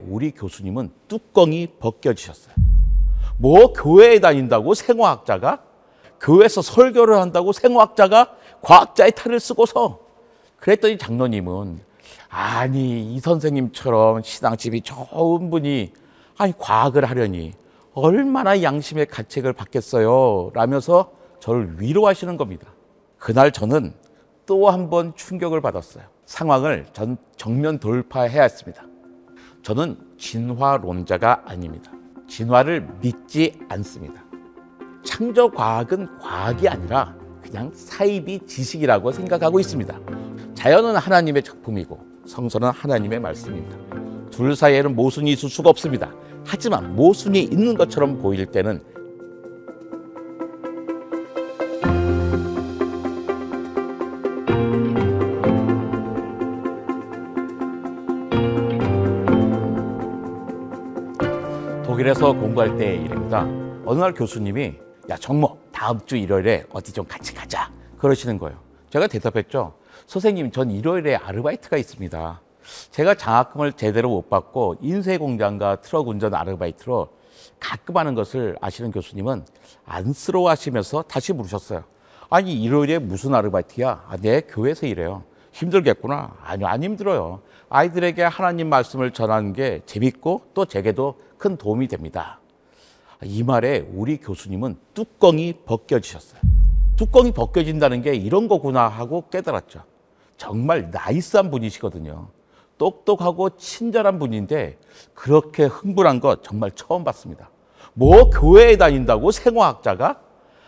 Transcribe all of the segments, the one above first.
우리 교수님은 뚜껑이 벗겨지셨어요. 뭐 교회에 다닌다고 생화학자가 교회에서 설교를 한다고 생화학자가 과학자의 탈을 쓰고서 그랬더니 장로님은 아니 이 선생님처럼 신앙집이 좋은 분이 아니 과학을 하려니 얼마나 양심의 가책을 받겠어요 라면서 저를 위로하시는 겁니다. 그날 저는 또 한 번 충격을 받았어요. 상황을 전 정면 돌파해야 했습니다. 저는 진화론자가 아닙니다. 진화를 믿지 않습니다. 창조 과학은 과학이 아니라 그냥 사이비 지식이라고 생각하고 있습니다. 자연은 하나님의 작품이고 성서는 하나님의 말씀입니다. 둘 사이에는 모순이 있을 수가 없습니다. 하지만 모순이 있는 것처럼 보일 때는 독일에서 공부할 때의 일입니다. 어느 날 교수님이 야 정모 다음 주 일요일에 어디 좀 같이 가자 그러시는 거예요. 제가 대답했죠. 선생님 전 일요일에 아르바이트가 있습니다. 제가 장학금을 제대로 못 받고 인쇄 공장과 트럭 운전 아르바이트로 가끔 하는 것을 아시는 교수님은 안쓰러워하시면서 다시 물으셨어요. 아니 일요일에 무슨 아르바이트야? 아, 내 교회에서 일해요. 힘들겠구나. 아니요 안 힘들어요. 아이들에게 하나님 말씀을 전하는 게 재밌고 또 제게도 큰 도움이 됩니다. 이 말에 우리 교수님은 뚜껑이 벗겨지셨어요. 뚜껑이 벗겨진다는 게 이런 거구나 하고 깨달았죠. 정말 나이스한 분이시거든요. 똑똑하고 친절한 분인데 그렇게 흥분한 거 정말 처음 봤습니다. 뭐 교회에 다닌다고 생화학자가?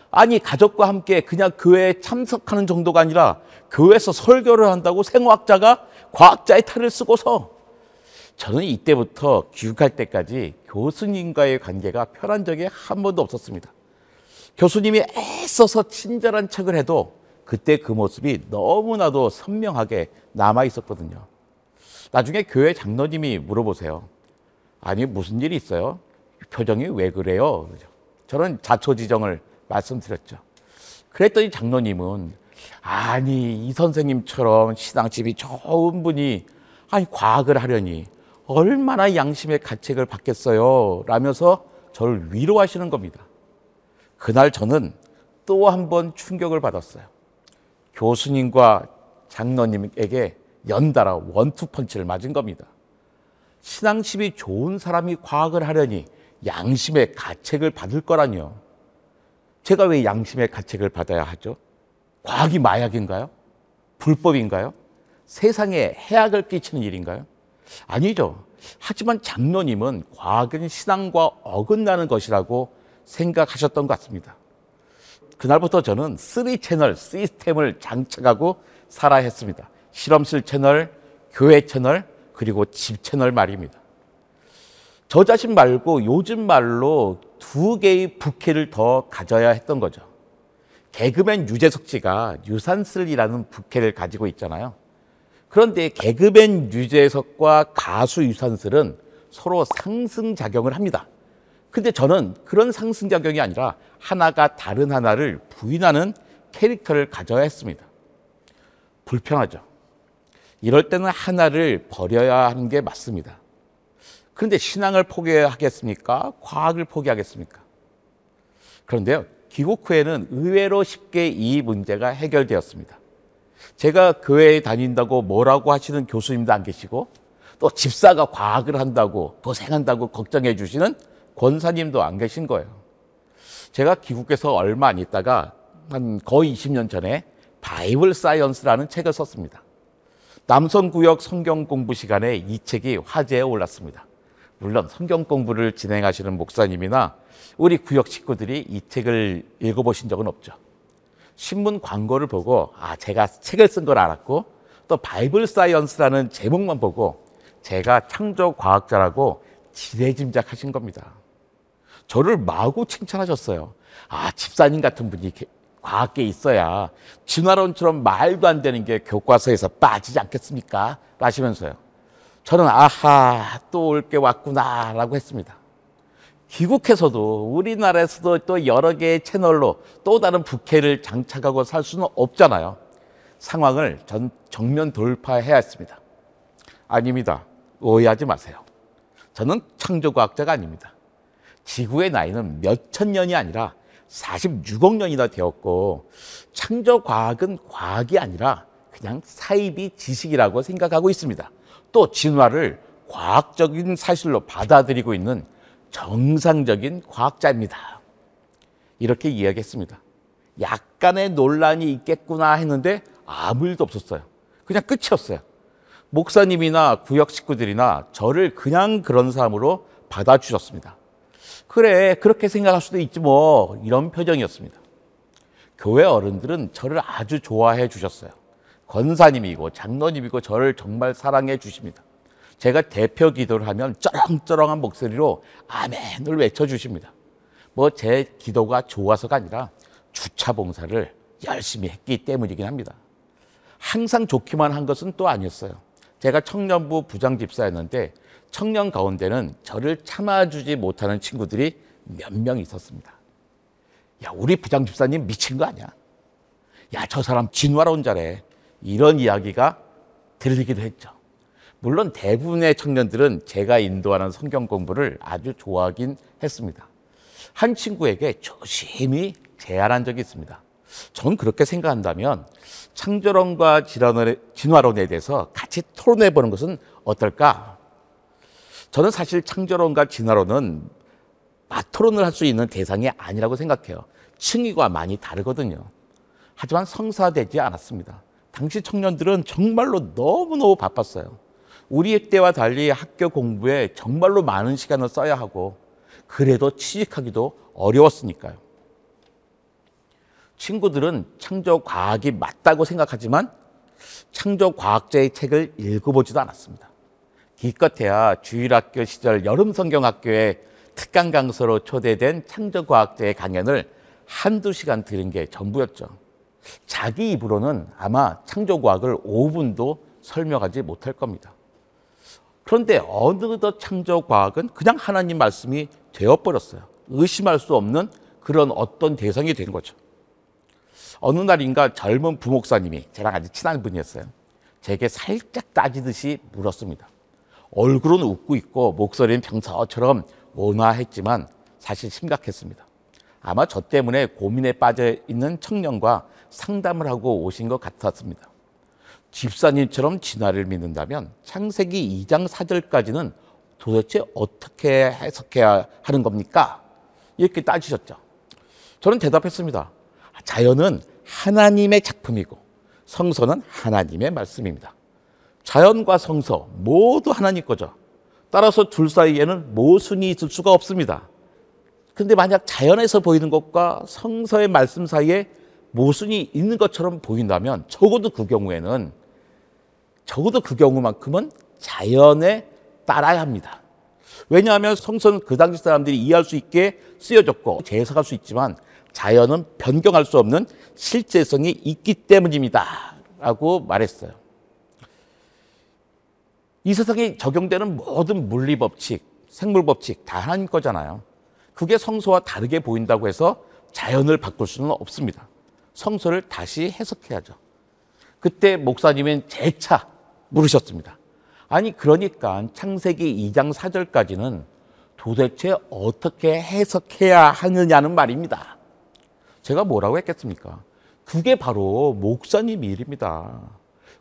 아니 가족과 함께 그냥 교회에 참석하는 정도가 아니라 교회에서 설교를 한다고 생화학자가 과학자의 탈을 쓰고서 저는 이때부터 귀국할 때까지 교수님과의 관계가 편한 적이 한 번도 없었습니다. 교수님이 애써서 친절한 척을 해도 그때 그 모습이 너무나도 선명하게 남아 있었거든요. 나중에 교회 장로님이 물어보세요. 아니, 무슨 일이 있어요? 표정이 왜 그래요? 저는 자초지정을 말씀드렸죠. 그랬더니 장로님은 아니, 이 선생님처럼 신앙집이 좋은 분이 아니, 과학을 하려니 얼마나 양심의 가책을 받겠어요. 라면서 저를 위로하시는 겁니다. 그날 저는 또 한 번 충격을 받았어요. 교수님과 장로님에게 연달아 원투펀치를 맞은 겁니다. 신앙심이 좋은 사람이 과학을 하려니 양심의 가책을 받을 거라니요. 제가 왜 양심의 가책을 받아야 하죠? 과학이 마약인가요? 불법인가요? 세상에 해악을 끼치는 일인가요? 아니죠. 하지만 장로님은 과학은 신앙과 어긋나는 것이라고 생각하셨던 것 같습니다. 그날부터 저는 3 채널 시스템을 장착하고 살아야 했습니다. 실험실 채널, 교회 채널, 그리고 집 채널 말입니다. 저 자신 말고 요즘 말로 두 개의 부캐를 더 가져야 했던 거죠. 개그맨 유재석 씨가 유산슬이라는 부캐를 가지고 있잖아요. 그런데 개그맨 유재석과 가수 유산슬은 서로 상승작용을 합니다. 근데 저는 그런 상승작용이 아니라 하나가 다른 하나를 부인하는 캐릭터를 가져야 했습니다. 불편하죠. 이럴 때는 하나를 버려야 하는 게 맞습니다. 그런데 신앙을 포기하겠습니까? 과학을 포기하겠습니까? 그런데요, 귀국 후에는 의외로 쉽게 이 문제가 해결되었습니다. 제가 교회에 다닌다고 뭐라고 하시는 교수님도 안 계시고 또 집사가 과학을 한다고 고생한다고 걱정해 주시는 권사님도 안 계신 거예요. 제가 귀국해서 얼마 안 있다가 한 거의 20년 전에 바이블 사이언스라는 책을 썼습니다. 남성구역 성경 공부 시간에 이 책이 화제에 올랐습니다. 물론 성경 공부를 진행하시는 목사님이나 우리 구역 식구들이 이 책을 읽어보신 적은 없죠. 신문 광고를 보고 아 제가 책을 쓴 걸 알았고 또 바이블 사이언스라는 제목만 보고 제가 창조 과학자라고 지레짐작하신 겁니다. 저를 마구 칭찬하셨어요. 아 집사님 같은 분이 과학계에 있어야 진화론처럼 말도 안 되는 게 교과서에서 빠지지 않겠습니까? 라시면서요. 저는 아하 또 올 게 왔구나라고 했습니다. 귀국해서도 우리나라에서도 또 여러 개의 채널로 또 다른 부캐를 장착하고 살 수는 없잖아요. 상황을 전 정면 돌파해야 했습니다. 아닙니다. 오해하지 마세요. 저는 창조과학자가 아닙니다. 지구의 나이는 몇 천 년이 아니라 46억 년이나 되었고 창조과학은 과학이 아니라 그냥 사이비 지식이라고 생각하고 있습니다. 또 진화를 과학적인 사실로 받아들이고 있는 정상적인 과학자입니다. 이렇게 이야기했습니다. 약간의 논란이 있겠구나 했는데 아무 일도 없었어요. 그냥 끝이었어요. 목사님이나 구역 식구들이나 저를 그냥 그런 사람으로 받아주셨습니다. 그래, 그렇게 생각할 수도 있지 뭐. 이런 표정이었습니다. 교회 어른들은 저를 아주 좋아해 주셨어요. 권사님이고 장로님이고 저를 정말 사랑해 주십니다. 제가 대표 기도를 하면 쩌렁쩌렁한 목소리로 아멘을 외쳐 주십니다. 뭐 제 기도가 좋아서가 아니라 주차 봉사를 열심히 했기 때문이긴 합니다. 항상 좋기만 한 것은 또 아니었어요. 제가 청년부 부장 집사였는데 청년 가운데는 저를 참아주지 못하는 친구들이 몇 명 있었습니다. 야, 우리 부장 집사님 미친 거 아니야? 야, 저 사람 온 자래. 이런 이야기가 들리기도 했죠. 물론 대부분의 청년들은 제가 인도하는 성경 공부를 아주 좋아하긴 했습니다. 한 친구에게 조심히 제안한 적이 있습니다. 전 그렇게 생각한다면 창조론과 진화론에 대해서 같이 토론해 보는 것은 어떨까? 저는 사실 창조론과 진화론은 맞토론을 할 수 있는 대상이 아니라고 생각해요. 층위가 많이 다르거든요. 하지만 성사되지 않았습니다. 당시 청년들은 정말로 너무너무 바빴어요. 우리 때와 달리 학교 공부에 정말로 많은 시간을 써야 하고 그래도 취직하기도 어려웠으니까요. 친구들은 창조 과학이 맞다고 생각하지만 창조 과학자의 책을 읽어보지도 않았습니다. 기껏해야 주일학교 시절 여름 성경학교에 특강 강사로 초대된 창조 과학자의 강연을 한두 시간 들은 게 전부였죠. 자기 입으로는 아마 창조과학을 5분도 설명하지 못할 겁니다. 그런데 어느덧 창조과학은 그냥 하나님 말씀이 되어버렸어요. 의심할 수 없는 그런 어떤 대상이 된 거죠. 어느 날인가 젊은 부목사님이 저랑 아주 친한 분이었어요. 제게 살짝 따지듯이 물었습니다. 얼굴은 웃고 있고 목소리는 평소처럼 온화했지만 사실 심각했습니다. 아마 저 때문에 고민에 빠져 있는 청년과 상담을 하고 오신 것 같았습니다. 집사님처럼 진화를 믿는다면 창세기 2장 4절까지는 도대체 어떻게 해석해야 하는 겁니까? 이렇게 따지셨죠. 저는 대답했습니다. 자연은 하나님의 작품이고 성서는 하나님의 말씀입니다. 자연과 성서 모두 하나님 거죠. 따라서 둘 사이에는 모순이 있을 수가 없습니다. 근데 만약 자연에서 보이는 것과 성서의 말씀 사이에 모순이 있는 것처럼 보인다면 적어도 그 경우에는 적어도 그 경우만큼은 자연에 따라야 합니다. 왜냐하면 성서는 그 당시 사람들이 이해할 수 있게 쓰여졌고 재해석할 수 있지만 자연은 변경할 수 없는 실제성이 있기 때문입니다. 라고 말했어요. 이 세상에 적용되는 모든 물리 법칙, 생물 법칙 다 하나님 거잖아요. 그게 성서와 다르게 보인다고 해서 자연을 바꿀 수는 없습니다. 성서를 다시 해석해야죠. 그때 목사님은 재차 물으셨습니다. 아니, 그러니까 창세기 2장 4절까지는 도대체 어떻게 해석해야 하느냐는 말입니다. 제가 뭐라고 했겠습니까? 그게 바로 목사님 일입니다.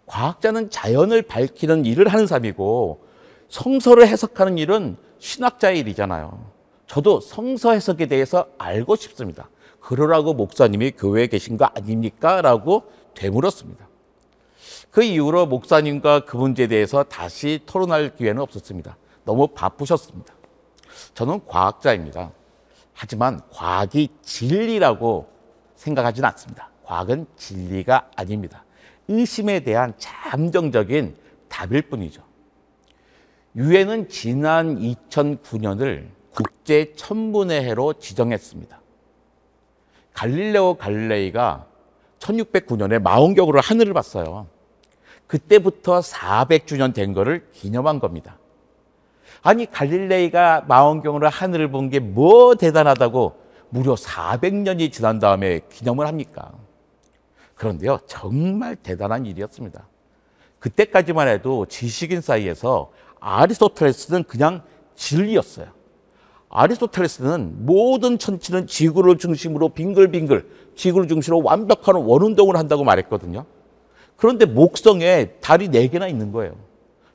과학자는 자연을 밝히는 일을 하는 사람이고 성서를 해석하는 일은 신학자의 일이잖아요. 저도 성서 해석에 대해서 알고 싶습니다. 그러라고 목사님이 교회에 계신 거 아닙니까? 라고 되물었습니다. 그 이후로 목사님과 그 문제에 대해서 다시 토론할 기회는 없었습니다. 너무 바쁘셨습니다. 저는 과학자입니다. 하지만 과학이 진리라고 생각하지는 않습니다. 과학은 진리가 아닙니다. 의심에 대한 잠정적인 답일 뿐이죠. 유엔은 지난 2009년을 국제 천문의 해로 지정했습니다. 갈릴레오 갈릴레이가 1609년에 망원경으로 하늘을 봤어요. 그때부터 400주년 된 거를 기념한 겁니다. 아니 갈릴레이가 망원경으로 하늘을 본 게 뭐 대단하다고 무려 400년이 지난 다음에 기념을 합니까? 그런데요, 정말 대단한 일이었습니다. 그때까지만 해도 지식인 사이에서 아리스토텔레스는 그냥 진리였어요. 아리스토텔레스는 모든 천체는 지구를 중심으로 빙글빙글 지구를 중심으로 완벽한 원운동을 한다고 말했거든요. 그런데 목성에 달이 네 개나 있는 거예요.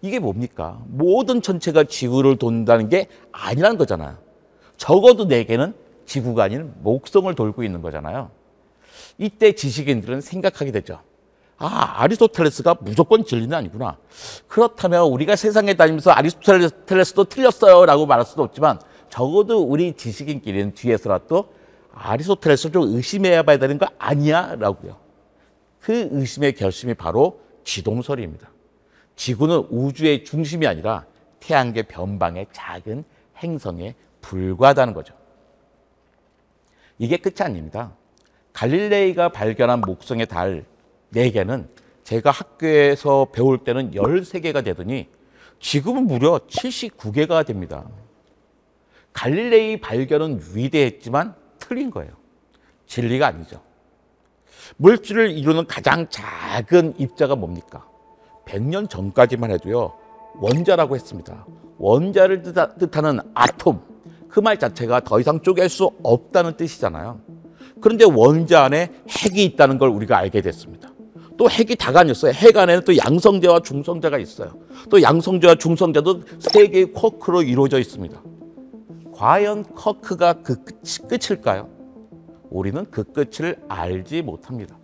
이게 뭡니까? 모든 천체가 지구를 돈다는 게 아니라는 거잖아요. 적어도 네 개는 지구가 아닌 목성을 돌고 있는 거잖아요. 이때 지식인들은 생각하게 되죠. 아, 아리스토텔레스가 무조건 진리는 아니구나. 그렇다면 우리가 세상에 다니면서 아리스토텔레스도 틀렸어요 라고 말할 수도 없지만 적어도 우리 지식인끼리는 뒤에서라도 아리스토텔레스를 좀 의심해야 봐야 되는 거 아니야? 라고요. 그 의심의 결심이 바로 지동설입니다. 지구는 우주의 중심이 아니라 태양계 변방의 작은 행성에 불과하다는 거죠. 이게 끝이 아닙니다. 갈릴레이가 발견한 목성의 달 4개는 제가 학교에서 배울 때는 13개가 되더니 지금은 무려 79개가 됩니다. 갈릴레이 발견은 위대했지만 틀린 거예요. 진리가 아니죠. 물질을 이루는 가장 작은 입자가 뭡니까? 100년 전까지만 해도요. 원자라고 했습니다. 원자를 뜻하는 아톰. 그 말 자체가 더 이상 쪼갤 수 없다는 뜻이잖아요. 그런데 원자 안에 핵이 있다는 걸 우리가 알게 됐습니다. 또 핵이 다가 아니었어요. 핵 안에는 또 양성자와 중성자가 있어요. 또 양성자와 중성자도 세 개의 쿼크로 이루어져 있습니다. 과연 쿼크가 그 끝, 일까요 우리는 그 끝을 알지 못합니다.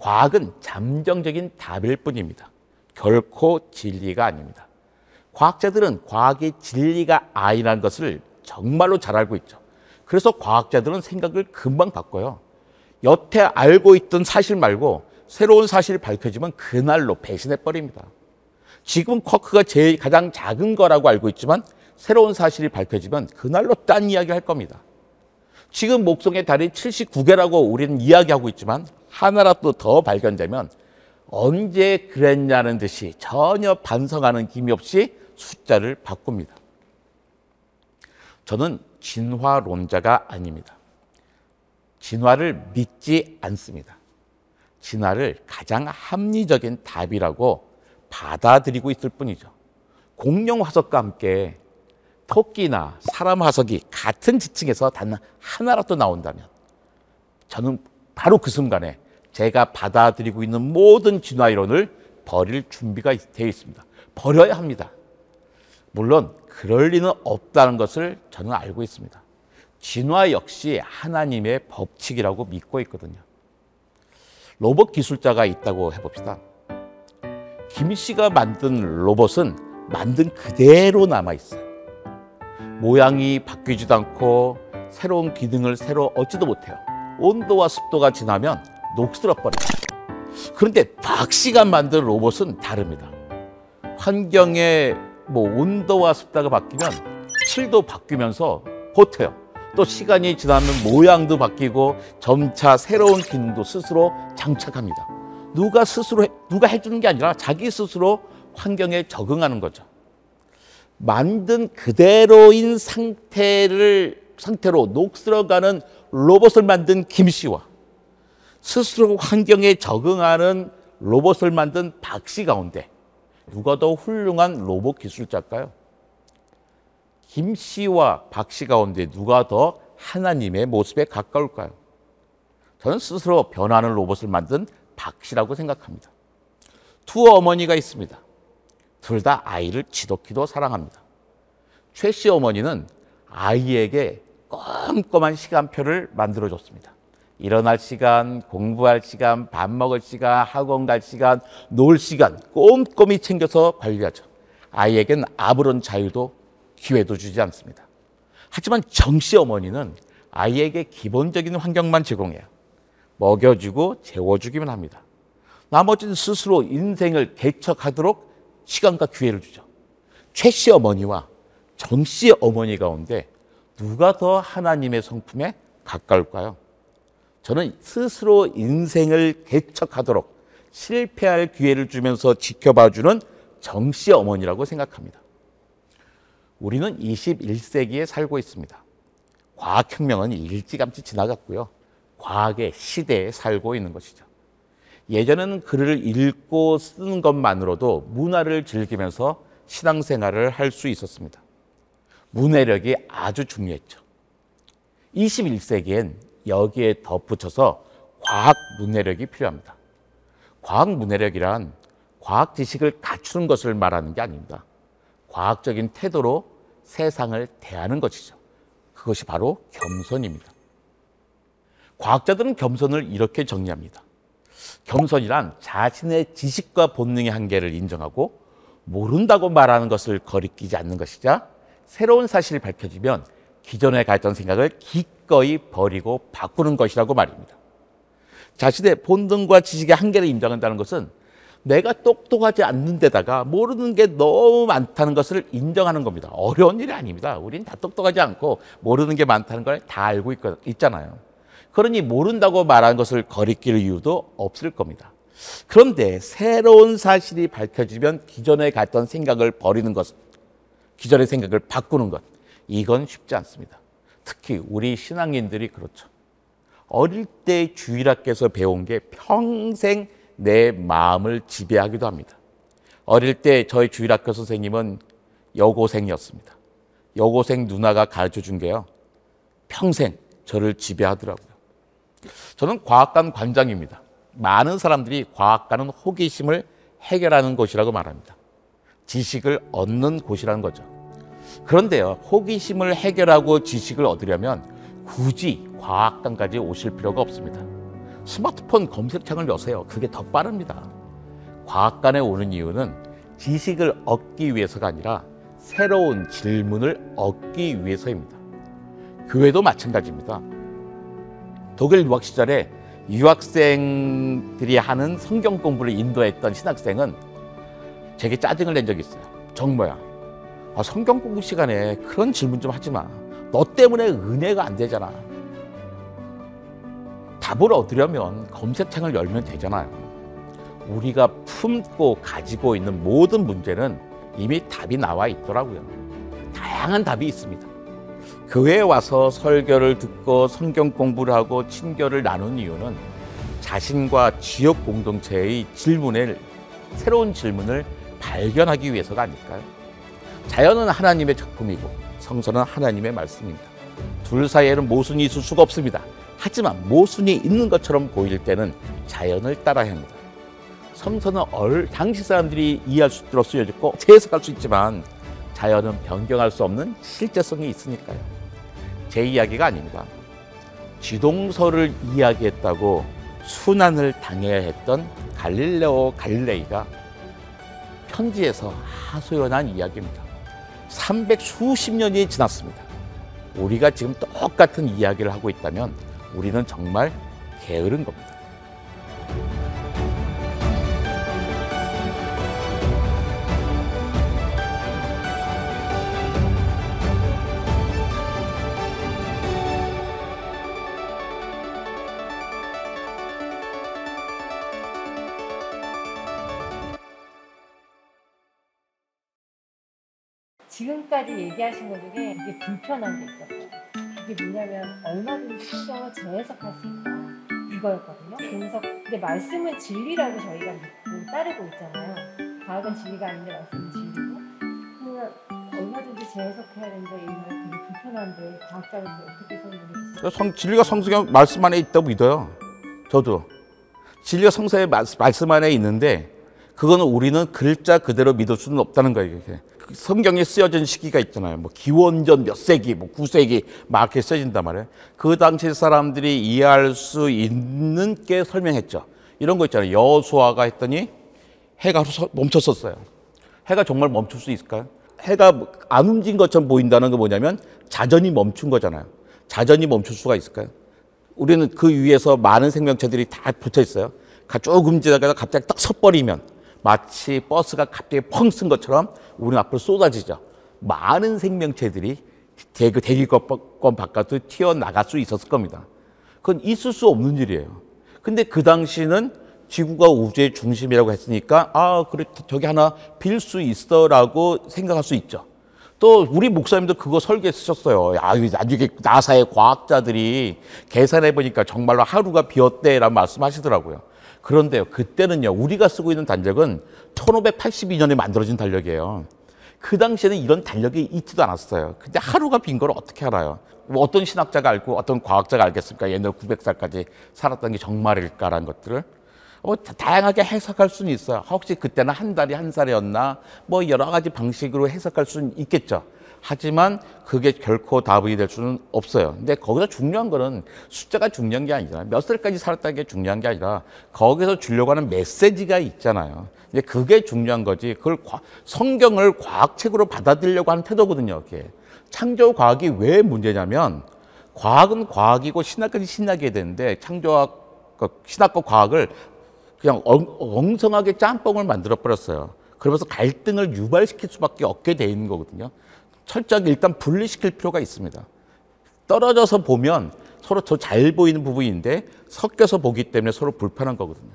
과학은 잠정적인 답일 뿐입니다. 결코 진리가 아닙니다. 과학자들은 과학의 진리가 아니라는 것을 정말로 잘 알고 있죠. 그래서 과학자들은 생각을 금방 바꿔요. 여태 알고 있던 사실 말고 새로운 사실이 밝혀지면 그날로 배신해 버립니다. 지금 쿼크가 제일 가장 작은 거라고 알고 있지만 새로운 사실이 밝혀지면 그날로 딴 이야기 할 겁니다. 지금 목성의 달이 79개라고 우리는 이야기하고 있지만 하나라도 더 발견되면 언제 그랬냐는 듯이 전혀 반성하는 김이 없이 숫자를 바꿉니다. 저는 진화론자가 아닙니다. 진화를 믿지 않습니다. 진화를 가장 합리적인 답이라고 받아들이고 있을 뿐이죠. 공룡 화석과 함께 토끼나 사람 화석이 같은 지층에서 단 하나라도 나온다면 저는 바로 그 순간에 제가 받아들이고 있는 모든 진화 이론을 버릴 준비가 되어 있습니다. 버려야 합니다. 물론 그럴 리는 없다는 것을 저는 알고 있습니다. 진화 역시 하나님의 법칙이라고 믿고 있거든요. 로봇 기술자가 있다고 해봅시다. 김 씨가 만든 로봇은 만든 그대로 남아 있어요. 모양이 바뀌지도 않고 새로운 기능을 새로 얻지도 못해요. 온도와 습도가 지나면 녹슬어 버립니다. 그런데 박 씨가 만든 로봇은 다릅니다. 환경에 뭐 온도와 습도가 바뀌면 칠도 바뀌면서 버텨요. 또 시간이 지나면 모양도 바뀌고 점차 새로운 기능도 스스로 장착합니다. 누가 스스로 해, 누가 해주는 게 아니라 자기 스스로 환경에 적응하는 거죠. 만든 그대로인 상태를 상태로 녹슬어가는 로봇을 만든 김 씨와 스스로 환경에 적응하는 로봇을 만든 박 씨 가운데 누가 더 훌륭한 로봇 기술자일까요? 김 씨와 박 씨 가운데 누가 더 하나님의 모습에 가까울까요? 저는 스스로 변하는 로봇을 만든 박 씨라고 생각합니다. 두 어머니가 있습니다. 둘 다 아이를 지독히도 사랑합니다. 최 씨 어머니는 아이에게 꼼꼼한 시간표를 만들어 줬습니다. 일어날 시간, 공부할 시간, 밥 먹을 시간, 학원 갈 시간, 놀 시간 꼼꼼히 챙겨서 관리하죠. 아이에겐 아무런 자유도 기회도 주지 않습니다. 하지만 정씨 어머니는 아이에게 기본적인 환경만 제공해요. 먹여주고 재워주기만 합니다. 나머지는 스스로 인생을 개척하도록 시간과 기회를 주죠. 최 씨 어머니와 정씨 어머니 가운데 누가 더 하나님의 성품에 가까울까요? 저는 스스로 인생을 개척하도록 실패할 기회를 주면서 지켜봐주는 정 씨 어머니라고 생각합니다. 우리는 21세기에 살고 있습니다. 과학혁명은 일찌감치 지나갔고요. 과학의 시대에 살고 있는 것이죠. 예전에는 글을 읽고 쓰는 것만으로도 문화를 즐기면서 신앙생활을 할 수 있었습니다. 문해력이 아주 중요했죠. 21세기엔 여기에 덧붙여서 과학 문해력이 필요합니다. 과학 문해력이란 과학 지식을 갖추는 것을 말하는 게 아닙니다. 과학적인 태도로 세상을 대하는 것이죠. 그것이 바로 겸손입니다. 과학자들은 겸손을 이렇게 정리합니다. 겸손이란 자신의 지식과 본능의 한계를 인정하고 모른다고 말하는 것을 거리끼지 않는 것이자 새로운 사실이 밝혀지면 기존에 가졌던 생각을 기꺼이 버리고 바꾸는 것이라고 말입니다. 자신의 본능과 지식의 한계를 인정한다는 것은 내가 똑똑하지 않는 데다가 모르는 게 너무 많다는 것을 인정하는 겁니다. 어려운 일이 아닙니다. 우린 다 똑똑하지 않고 모르는 게 많다는 걸 다 알고 있, 있잖아요. 그러니 모른다고 말하는 것을 거리낄 이유도 없을 겁니다. 그런데 새로운 사실이 밝혀지면 기존에 갔던 생각을 버리는 것, 기존의 생각을 바꾸는 것, 이건 쉽지 않습니다. 특히 우리 신앙인들이 그렇죠. 어릴 때 주일학교에서 배운 게 평생 내 마음을 지배하기도 합니다. 어릴 때 저희 주일학교 선생님은 여고생이었습니다. 여고생 누나가 가르쳐 준 게요. 평생 저를 지배하더라고요. 저는 과학관 관장입니다. 많은 사람들이 과학관은 호기심을 해결하는 곳이라고 말합니다. 지식을 얻는 곳이라는 거죠. 그런데요, 호기심을 해결하고 지식을 얻으려면 굳이 과학관까지 오실 필요가 없습니다. 스마트폰 검색창을 여세요. 그게 더 빠릅니다. 과학관에 오는 이유는 지식을 얻기 위해서가 아니라 새로운 질문을 얻기 위해서입니다. 교회도 마찬가지입니다. 독일 유학 시절에 유학생들이 하는 성경 공부를 인도했던 신학생은 제게 짜증을 낸 적이 있어요. 정모야. 아, 성경 공부 시간에 그런 질문 좀 하지 마. 너 때문에 은혜가 안 되잖아. 답을 얻으려면 검색창을 열면 되잖아요. 우리가 품고 가지고 있는 모든 문제는 이미 답이 나와 있더라고요. 다양한 답이 있습니다. 교회에 와서 설교를 듣고 성경 공부를 하고 친교를 나눈 이유는 자신과 지역 공동체의 질문을 새로운 질문을 발견하기 위해서가 아닐까요? 자연은 하나님의 작품이고 성서는 하나님의 말씀입니다. 둘 사이에는 모순이 있을 수가 없습니다. 하지만 모순이 있는 것처럼 보일 때는 자연을 따라야 합니다. 성서는 얼, 당시 사람들이 이해할 수 있도록 쓰여졌고 재해석할 수 있지만 자연은 변경할 수 없는 실제성이 있으니까요. 제 이야기가 아닙니다. 지동서를 이야기했다고 순환을 당해야 했던 갈릴레오 갈릴레이가 편지에서 하소연한 이야기입니다. 300 수십 년이 지났습니다. 우리가 지금 똑같은 이야기를 하고 있다면 우리는 정말 게으른 겁니다. 지금까지 얘기하신 것 중에 되게 불편한 게 있었어요. 그게 뭐냐면 얼마든지 성경을 재해석할 수 있다. 이거였거든요. 그래서 근데 말씀은 진리라고 저희가 따르고 있잖아요. 과학은 진리가 아닌데 말씀은 진리고. 그러면 얼마든지 재해석해야 된다 이말 되게 불편한데 과학자로서 어떻게 설명해 성, 진리가 성경의 말씀 안에 있다고 믿어요. 저도. 진리가 성서의 말씀 안에 있는데 그거는 우리는 글자 그대로 믿을 수는 없다는 거예요. 이게. 성경에 쓰여진 시기가 있잖아요. 뭐 기원전 몇 세기, 뭐 9세기 막 이렇게 쓰여진단 말이에요. 그 당시 사람들이 이해할 수 있는 게 설명했죠. 이런 거 있잖아요. 여수아가 했더니 해가 멈췄었어요. 해가 정말 멈출 수 있을까요? 해가 안 움직인 것처럼 보인다는 게 뭐냐면 자전이 멈춘 거잖아요. 자전이 멈출 수가 있을까요? 우리는 그 위에서 많은 생명체들이 다 붙어 있어요. 쭉 움직이다가 갑자기 딱 서버리면 마치 버스가 갑자기 펑 쓴 것처럼 우리 앞으로 쏟아지죠. 많은 생명체들이 대기, 대기권 바깥으로 튀어나갈 수 있었을 겁니다. 그건 있을 수 없는 일이에요. 근데 그 당시는 지구가 우주의 중심이라고 했으니까, 아, 그래, 저기 하나 빌 수 있어라고 생각할 수 있죠. 또 우리 목사님도 그거 설계 쓰셨어요. 야, 나중에 나사의 과학자들이 계산해 보니까 정말로 하루가 비었대라는 말씀하시더라고요. 그런데요, 그때는요, 우리가 쓰고 있는 달력은 1582년에 만들어진 달력이에요. 그 당시에는 이런 달력이 있지도 않았어요. 근데 하루가 빈 걸 어떻게 알아요? 뭐 어떤 신학자가 알고 어떤 과학자가 알겠습니까? 옛날 900살까지 살았던 게 정말일까라는 것들을 뭐 다- 다양하게 해석할 수는 있어요. 혹시 그때는 한 달이 한 살이었나? 뭐 여러 가지 방식으로 해석할 수는 있겠죠. 하지만 그게 결코 답이 될 수는 없어요. 근데 거기서 중요한 거는 숫자가 중요한 게 아니라 몇 살까지 살았다는 게 중요한 게 아니라 거기서 주려고 하는 메시지가 있잖아요. 이제 그게 중요한 거지. 그걸 과- 성경을 과학책으로 받아들이려고 하는 태도거든요. 그게. 창조 과학이 왜 문제냐면 과학은 과학이고 신학은 신학이어야 되는데 창조학, 그 신학과 과학을 그냥 엉, 엉성하게 짬뽕을 만들어 버렸어요. 그러면서 갈등을 유발시킬 수밖에 없게 돼 있는 거거든요. 철저하게 일단 분리시킬 필요가 있습니다. 떨어져서 보면 서로 더 잘 보이는 부분인데 섞여서 보기 때문에 서로 불편한 거거든요.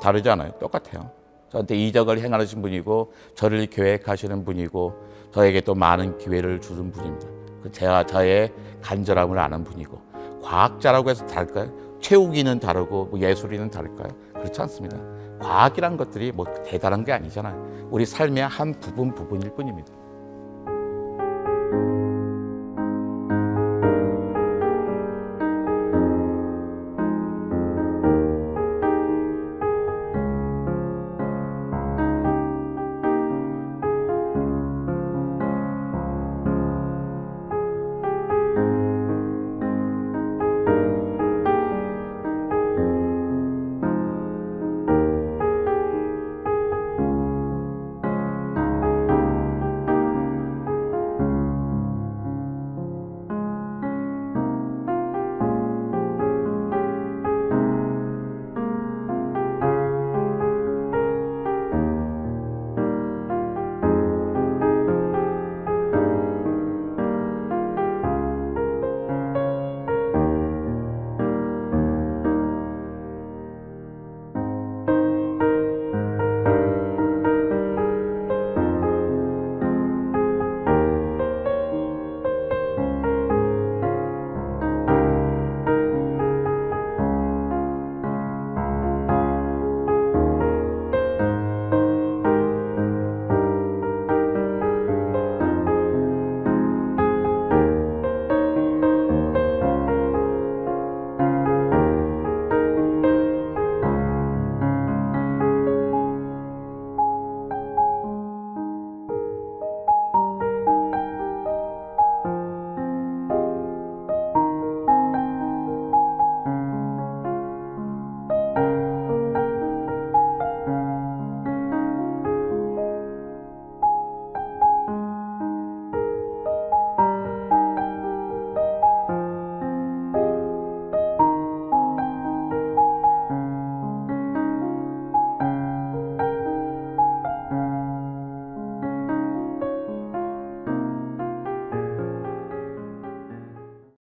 다르지 않아요. 똑같아요. 저한테 이적을 행하신 분이고 저를 계획하시는 분이고 저에게 또 많은 기회를 주는 분입니다. 그 제가 저의 간절함을 아는 분이고 과학자라고 해서 다를까요? 최우기는 다르고 뭐 예술인은 다를까요? 그렇지 않습니다. 과학이란 것들이 뭐 대단한 게 아니잖아요. 우리 삶의 한 부분 부분일 뿐입니다.